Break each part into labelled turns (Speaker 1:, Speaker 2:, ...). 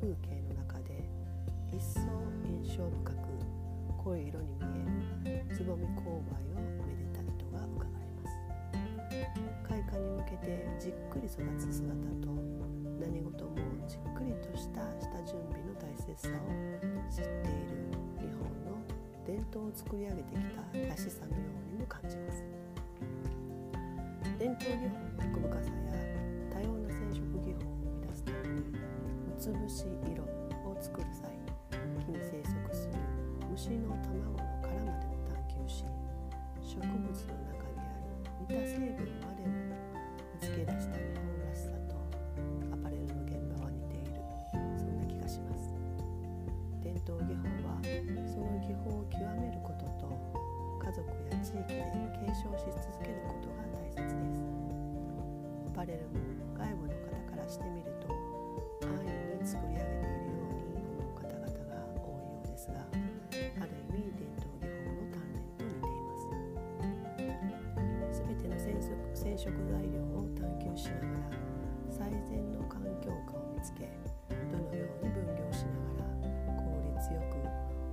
Speaker 1: 風景の中で一層印象深く濃い色に見えるつぼみ勾配をめでた意図がうかがえます。開花に向けてじっくり育つ姿と何事もじっくりとした下準備の大切さを知っている日本の伝統を作り上げてきたらしさのようにも感じます。伝統つぶし色を作る際木に生息する虫の卵の殻までも探求し植物の中にある似た成分までも見つけ出した日本らしさとアパレルの現場は似ているそんな気がします伝統技法はその技法を極めることと家族や地域で継承し続けることが大切ですアパレルも染色材料を探求しながら最善の環境下を見つけどのように分業しながら効率よく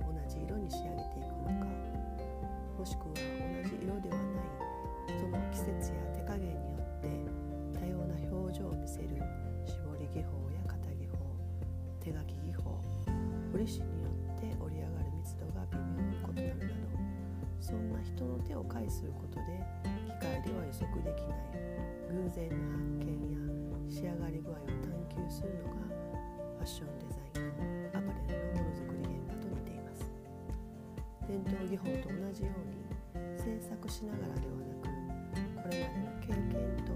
Speaker 1: 同じ色に仕上げていくのかもしくは同じ色ではないその季節や手加減によって多様な表情を見せる絞り技法や型技法手書き技法彫り師によって織り上がる密度が微妙に異なるなどそんな人の手を介することで測できない偶然の発見や仕上がり具合を探求するのがファッションデザインアパレルのものづくり現場と似ています。伝統技法と同じように制作しながらではなくこれまでの経験と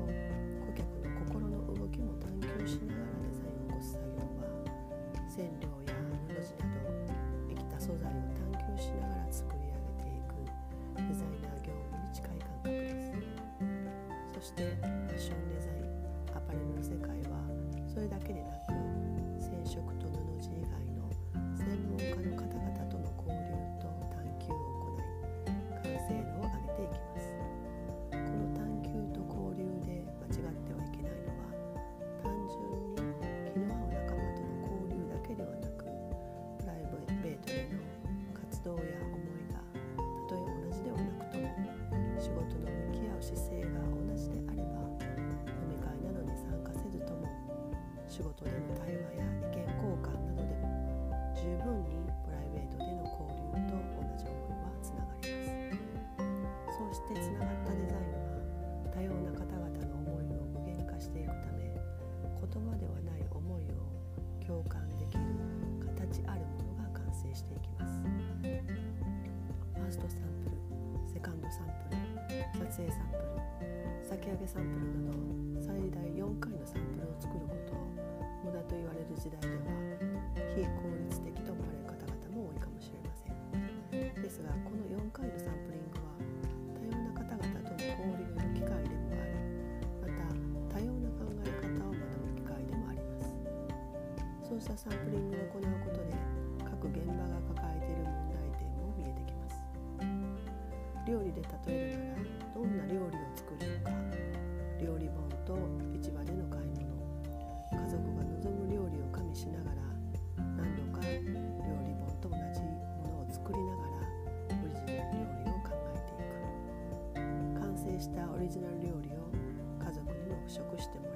Speaker 1: してファッションデザインアパレルの世界はそれだけでなくサンプル先上げサンプルなど最大4回のサンプルを作ることを無駄と言われる時代では非効率的と思われる方々も多いかもしれませんですがこの4回のサンプリングは多様な方々との交流の機会でもありまた多様な考え方を学ぶ機会でもありますそうしたサンプリングを行うことで各現場が抱えている問題点も見えてきます。料理で例えるならどんな料理を作るのか。料理本と市場での買い物。家族が望む料理を加味しながら何度か料理本と同じものを作りながらオリジナル料理を考えていく。完成したオリジナル料理を家族にも試食しても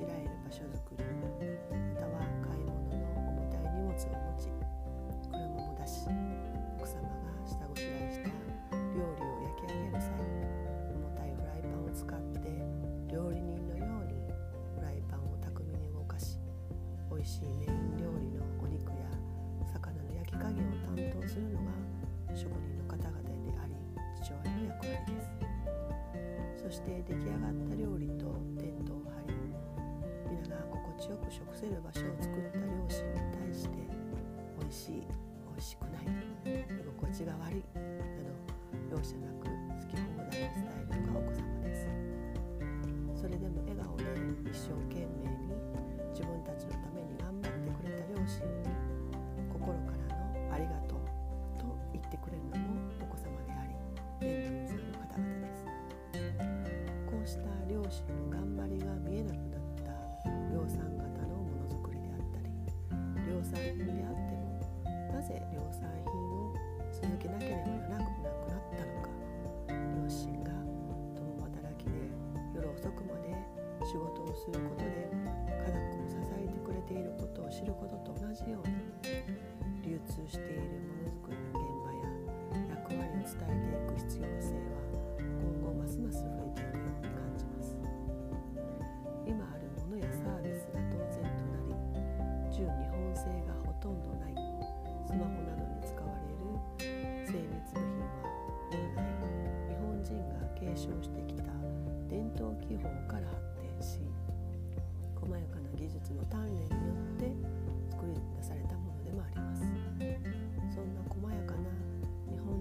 Speaker 1: しらえる場所づくりまたは買い物の重たい荷物を持ち車も出し奥様が下ごしらえした料理を焼き上げる際重たいフライパンを使って料理人のようにフライパンを巧みに動かし美味しいメイン料理のお肉や魚の焼き加減を担当するのが職人の方々であり父親の役割です。そして出来上がった料が悪いすることで科学を支えてくれていることを知ることと同じように流通しているものづくりの現場や役割を伝える。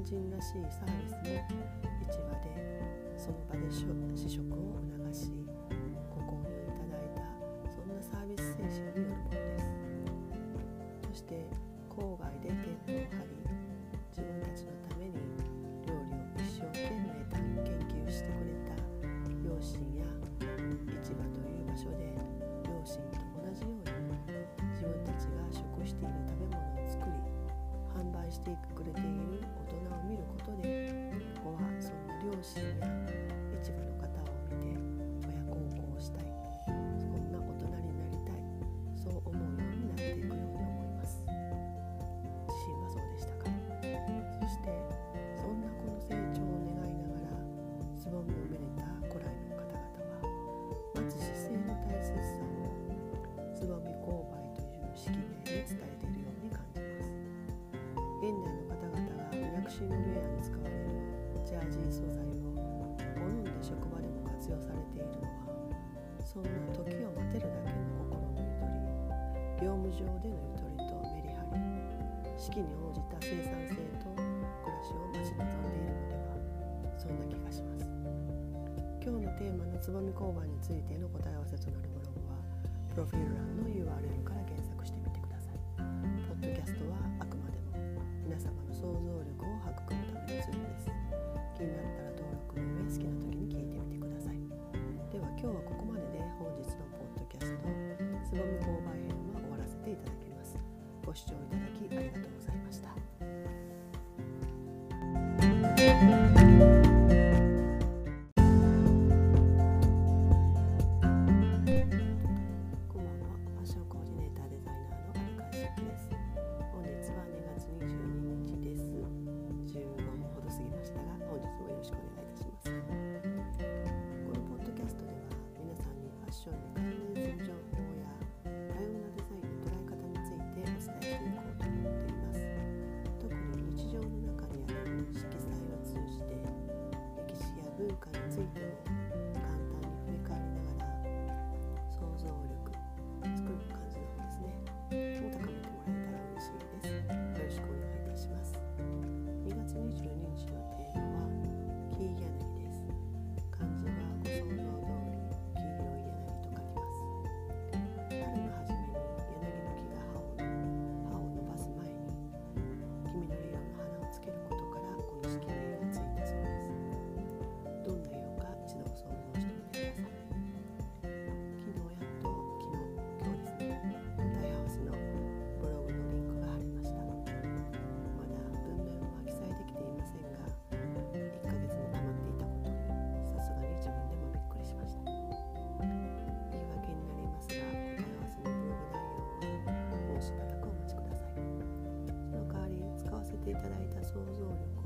Speaker 1: 人らしいサービスも市場でその場で試食を促しそんな時を待てるだけの心のゆとり。業務上でのゆとりとメリハリ式に応じた生産性と暮らしを待ち望んでいるのでは。そんな気がします。今日のテーマのつぼみ交番についての答え合わせとなるブログはプロフィール欄の URL から。想像力。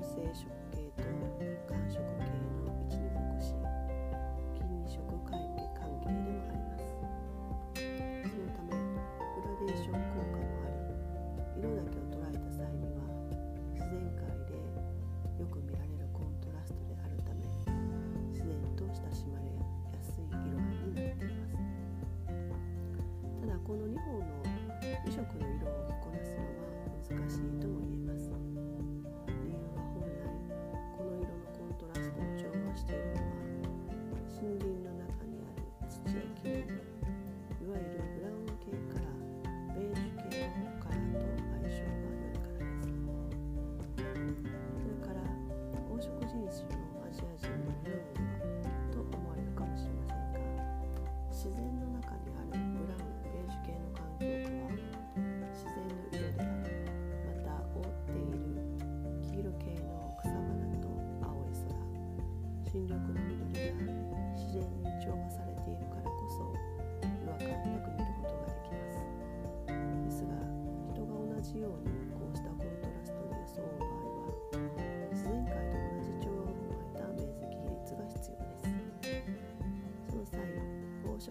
Speaker 1: 修正書。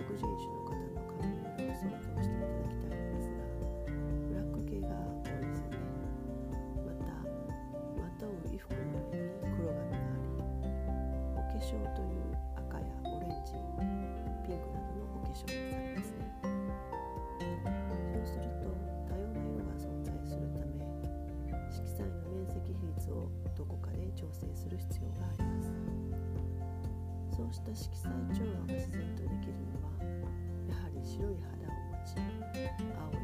Speaker 1: 食人種の方のカニを想像していただきたいんですがブラック系が多いですねまたま股う衣服の上に黒髪がありお化粧という赤やオレンジピンクなどのお化粧をされますねそうすると多様な色が存在するため色彩の面積比率をどこかで調整する必要がありますそうした色彩調和が自然とできるの白い肌を持ち青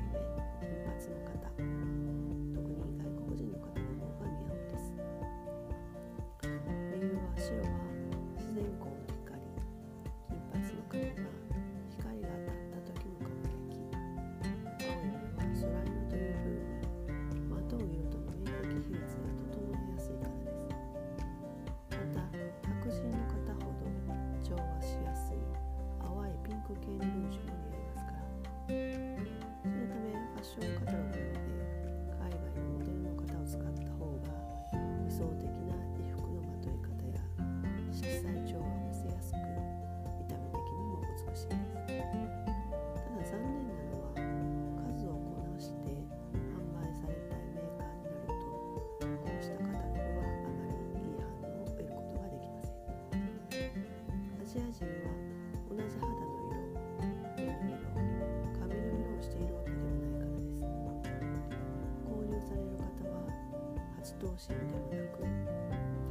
Speaker 1: 楽しではなく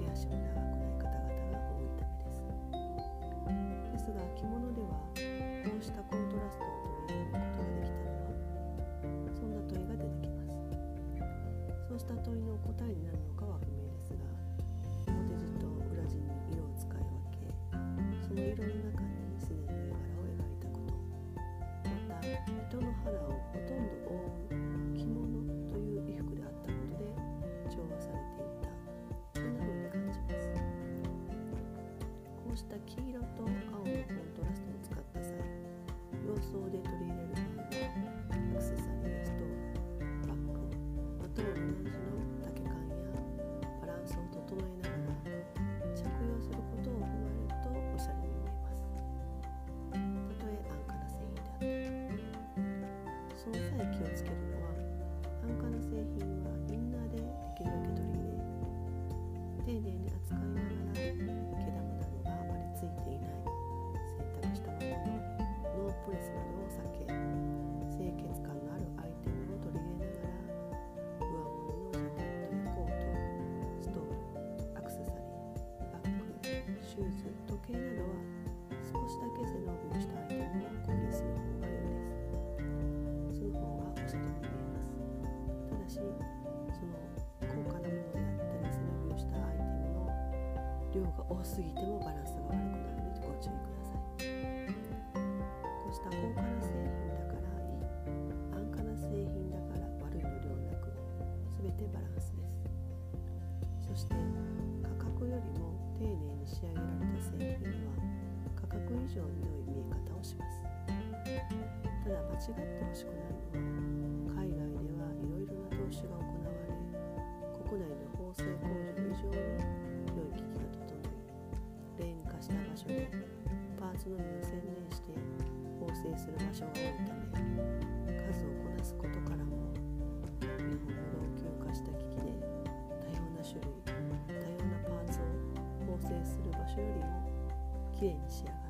Speaker 1: 手足も長くない方々が多いためですですが着物ではこうしたコントラストを取り入れることができたのはそんな問いが出てきます。そうした問いの答えになるのかは不明ですが多すぎてもバランスが悪くなるのでご注意ください。こうした高価な製品だからいい安価な製品だから悪いのではなく全てバランスですそして価格よりも丁寧に仕上げられた製品は価格以上に良い見え方をします。ただ間違ってほしくない。所パーツのみを専念して縫製する場所が多いため数をこなすことからも日本の老朽化した機器で多様な種類多様なパーツを縫製する場所よりもきれいに仕上がる。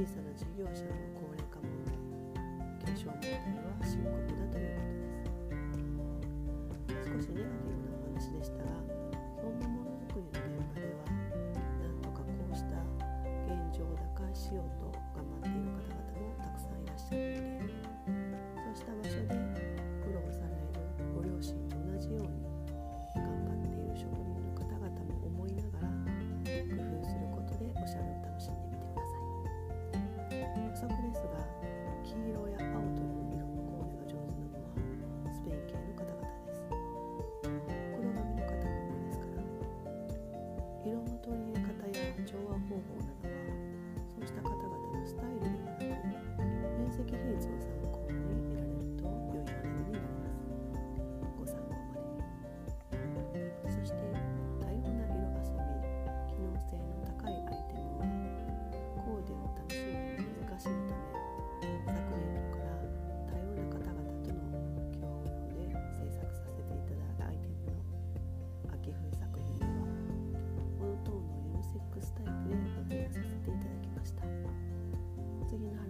Speaker 1: 小さな事業者の高齢化問題継承問題は深刻だということです。少しネガティブなお話でしたがそんなものづくりの現場ではなんとかこうした現状を打開しようとときの話